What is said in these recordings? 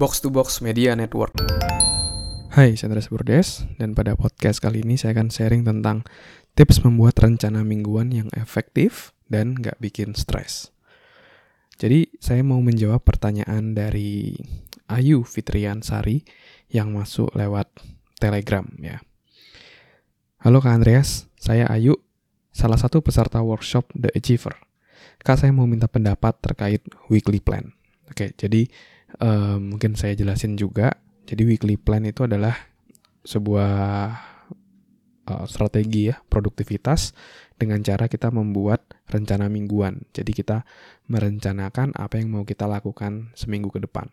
Box to Box Media Network. Hai, saya Andreas Burdes, dan pada podcast kali ini saya akan sharing tentang tips membuat rencana mingguan yang efektif dan nggak bikin stres. Jadi, saya mau menjawab pertanyaan dari Ayu Fitrian Sari yang masuk lewat Telegram ya. Halo Kak Andreas, saya Ayu, salah satu peserta workshop The Achiever. Kak, saya mau minta pendapat terkait weekly plan. Oke, jadi um, mungkin saya jelasin juga. Jadi weekly plan itu adalah sebuah uh, strategi ya produktivitas dengan cara kita membuat rencana mingguan. Jadi kita merencanakan apa yang mau kita lakukan seminggu ke depan.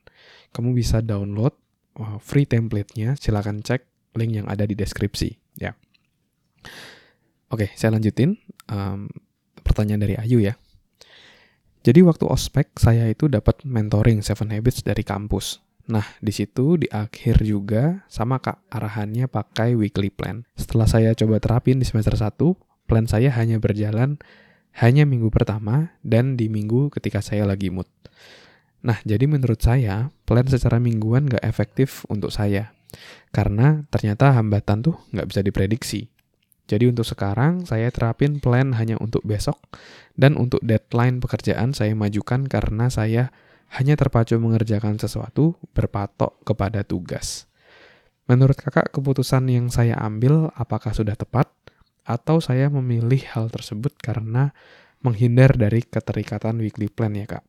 Kamu bisa download uh, free template-nya. Silahkan cek link yang ada di deskripsi. Ya. Oke, saya lanjutin. Um, pertanyaan dari Ayu ya. Jadi waktu ospek saya itu dapat mentoring Seven Habits dari kampus. Nah, di situ di akhir juga sama Kak arahannya pakai weekly plan. Setelah saya coba terapin di semester 1, plan saya hanya berjalan hanya minggu pertama dan di minggu ketika saya lagi mood. Nah, jadi menurut saya, plan secara mingguan gak efektif untuk saya. Karena ternyata hambatan tuh gak bisa diprediksi. Jadi untuk sekarang saya terapin plan hanya untuk besok dan untuk deadline pekerjaan saya majukan karena saya hanya terpacu mengerjakan sesuatu berpatok kepada tugas. Menurut kakak keputusan yang saya ambil apakah sudah tepat atau saya memilih hal tersebut karena menghindar dari keterikatan weekly plan ya kak.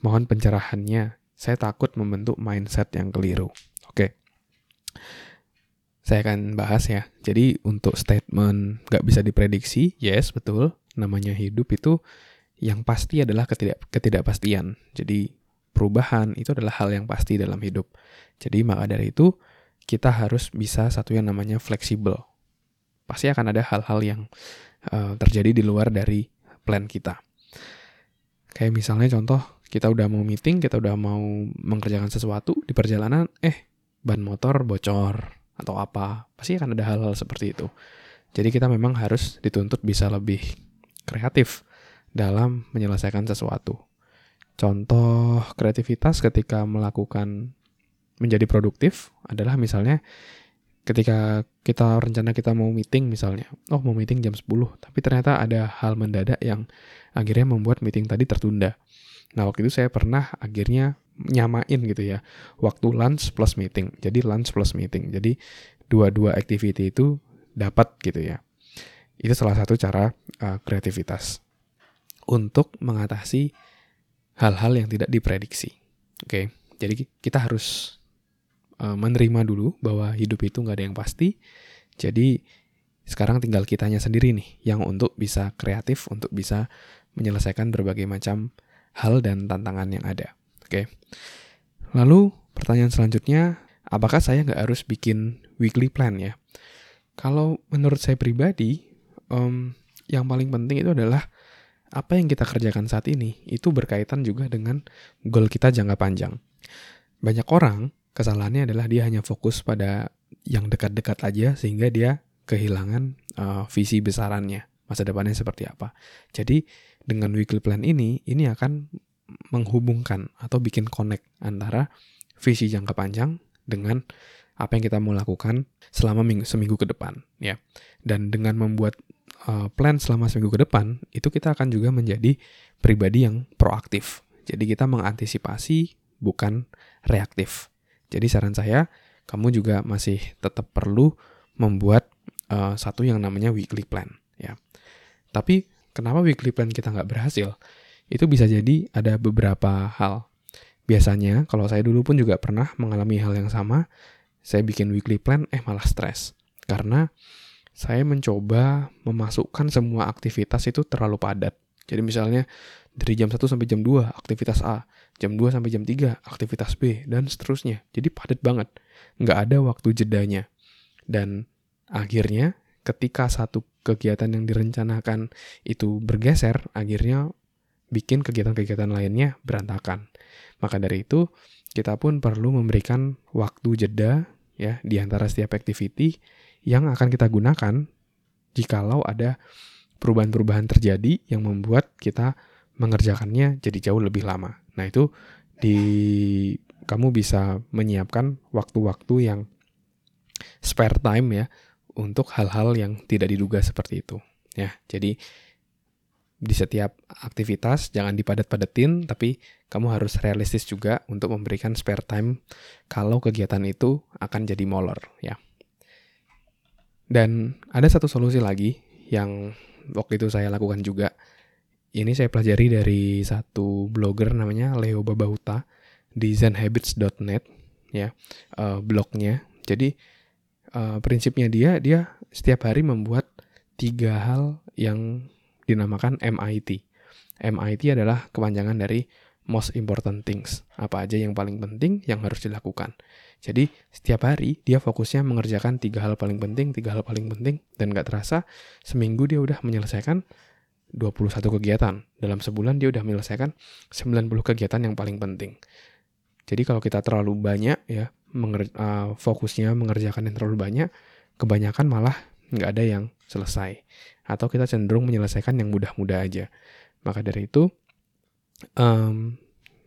Mohon pencerahannya, saya takut membentuk mindset yang keliru. Oke. Saya akan bahas ya. Jadi untuk statement gak bisa diprediksi, yes betul. Namanya hidup itu yang pasti adalah ketidak ketidakpastian. Jadi perubahan itu adalah hal yang pasti dalam hidup. Jadi maka dari itu kita harus bisa satu yang namanya fleksibel. Pasti akan ada hal-hal yang uh, terjadi di luar dari plan kita. Kayak misalnya contoh, kita udah mau meeting, kita udah mau mengerjakan sesuatu di perjalanan, eh ban motor bocor atau apa. Pasti akan ada hal-hal seperti itu. Jadi kita memang harus dituntut bisa lebih kreatif dalam menyelesaikan sesuatu. Contoh kreativitas ketika melakukan menjadi produktif adalah misalnya ketika kita rencana kita mau meeting misalnya, oh mau meeting jam 10, tapi ternyata ada hal mendadak yang akhirnya membuat meeting tadi tertunda. Nah waktu itu saya pernah akhirnya nyamain gitu ya, waktu lunch plus meeting. Jadi lunch plus meeting. Jadi dua-dua activity itu dapat gitu ya. Itu salah satu cara uh, kreativitas untuk mengatasi hal-hal yang tidak diprediksi. Oke, okay? jadi kita harus uh, menerima dulu bahwa hidup itu nggak ada yang pasti. Jadi sekarang tinggal kitanya sendiri nih yang untuk bisa kreatif, untuk bisa menyelesaikan berbagai macam hal dan tantangan yang ada. Oke. Lalu pertanyaan selanjutnya, apakah saya nggak harus bikin weekly plan ya? Kalau menurut saya pribadi, um, yang paling penting itu adalah apa yang kita kerjakan saat ini itu berkaitan juga dengan goal kita jangka panjang. Banyak orang kesalahannya adalah dia hanya fokus pada yang dekat-dekat aja sehingga dia kehilangan uh, visi besarannya masa depannya seperti apa. Jadi dengan weekly plan ini ini akan menghubungkan atau bikin connect antara visi jangka panjang dengan apa yang kita mau lakukan selama minggu, seminggu ke depan ya. Dan dengan membuat uh, plan selama seminggu ke depan itu kita akan juga menjadi pribadi yang proaktif. Jadi kita mengantisipasi bukan reaktif. Jadi saran saya kamu juga masih tetap perlu membuat uh, satu yang namanya weekly plan ya. Tapi kenapa weekly plan kita nggak berhasil itu bisa jadi ada beberapa hal biasanya kalau saya dulu pun juga pernah mengalami hal yang sama saya bikin weekly plan, eh malah stres. Karena saya mencoba memasukkan semua aktivitas itu terlalu padat. Jadi misalnya dari jam 1 sampai jam 2 aktivitas A, jam 2 sampai jam 3 aktivitas B, dan seterusnya. Jadi padat banget. Nggak ada waktu jedanya. Dan akhirnya ketika satu kegiatan yang direncanakan itu bergeser, akhirnya bikin kegiatan-kegiatan lainnya berantakan. Maka dari itu, kita pun perlu memberikan waktu jeda ya di antara setiap activity yang akan kita gunakan jikalau ada perubahan-perubahan terjadi yang membuat kita mengerjakannya jadi jauh lebih lama. Nah, itu di kamu bisa menyiapkan waktu-waktu yang spare time ya untuk hal-hal yang tidak diduga seperti itu ya. Jadi di setiap aktivitas jangan dipadat-padatin tapi kamu harus realistis juga untuk memberikan spare time kalau kegiatan itu akan jadi molor ya. Dan ada satu solusi lagi yang waktu itu saya lakukan juga. Ini saya pelajari dari satu blogger namanya Leo Babauta di zenhabits.net ya uh, blognya. Jadi uh, prinsipnya dia dia setiap hari membuat tiga hal yang dinamakan MIT. MIT adalah kepanjangan dari most important things. Apa aja yang paling penting yang harus dilakukan. Jadi setiap hari dia fokusnya mengerjakan tiga hal paling penting, tiga hal paling penting, dan gak terasa seminggu dia udah menyelesaikan 21 kegiatan. Dalam sebulan dia udah menyelesaikan 90 kegiatan yang paling penting. Jadi kalau kita terlalu banyak ya menger uh, fokusnya mengerjakan yang terlalu banyak, kebanyakan malah nggak ada yang selesai atau kita cenderung menyelesaikan yang mudah-mudah aja. Maka dari itu, um,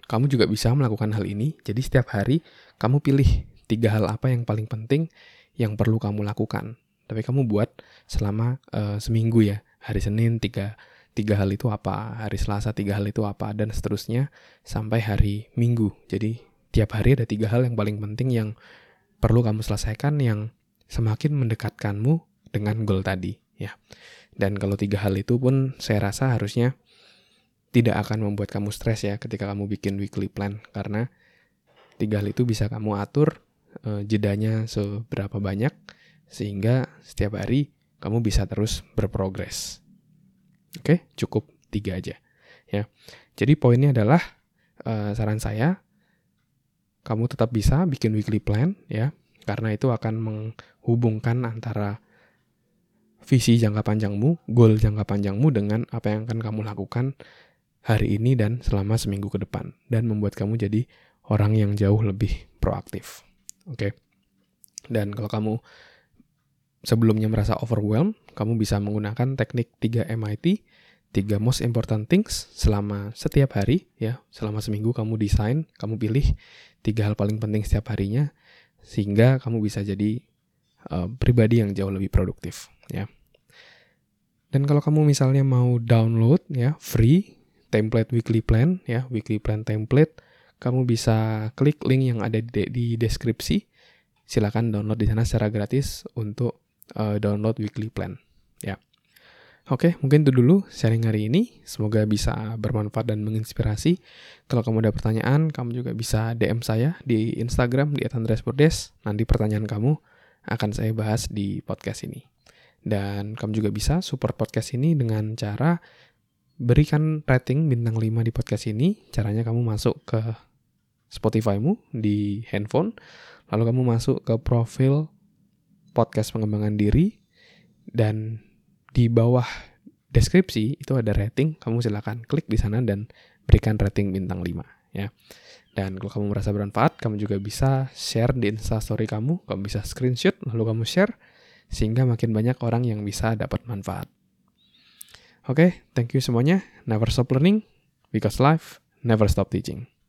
kamu juga bisa melakukan hal ini. Jadi setiap hari kamu pilih tiga hal apa yang paling penting yang perlu kamu lakukan. Tapi kamu buat selama uh, seminggu ya. Hari Senin tiga tiga hal itu apa, hari Selasa tiga hal itu apa, dan seterusnya sampai hari Minggu. Jadi tiap hari ada tiga hal yang paling penting yang perlu kamu selesaikan yang semakin mendekatkanmu dengan goal tadi ya. Dan kalau tiga hal itu pun saya rasa harusnya tidak akan membuat kamu stres ya ketika kamu bikin weekly plan karena tiga hal itu bisa kamu atur e, jedanya seberapa banyak sehingga setiap hari kamu bisa terus berprogres. Oke, cukup tiga aja ya. Jadi poinnya adalah e, saran saya kamu tetap bisa bikin weekly plan ya karena itu akan menghubungkan antara visi jangka panjangmu, goal jangka panjangmu dengan apa yang akan kamu lakukan hari ini dan selama seminggu ke depan dan membuat kamu jadi orang yang jauh lebih proaktif. Oke. Dan kalau kamu sebelumnya merasa overwhelmed, kamu bisa menggunakan teknik 3 MIT, 3 most important things selama setiap hari ya, selama seminggu kamu desain, kamu pilih tiga hal paling penting setiap harinya sehingga kamu bisa jadi uh, pribadi yang jauh lebih produktif ya. Dan kalau kamu misalnya mau download ya free template weekly plan ya, weekly plan template, kamu bisa klik link yang ada di, di deskripsi. Silakan download di sana secara gratis untuk uh, download weekly plan ya. Oke, mungkin itu dulu sharing hari ini. Semoga bisa bermanfaat dan menginspirasi. Kalau kamu ada pertanyaan, kamu juga bisa DM saya di Instagram di @andreasbordes. Nanti pertanyaan kamu akan saya bahas di podcast ini. Dan kamu juga bisa support podcast ini dengan cara berikan rating bintang 5 di podcast ini. Caranya kamu masuk ke Spotify-mu di handphone, lalu kamu masuk ke profil podcast pengembangan diri dan di bawah deskripsi itu ada rating, kamu silahkan klik di sana dan berikan rating bintang 5 ya. Dan kalau kamu merasa bermanfaat, kamu juga bisa share di instastory kamu, kamu bisa screenshot lalu kamu share sehingga makin banyak orang yang bisa dapat manfaat. Oke, okay, thank you semuanya. Never stop learning because life never stop teaching.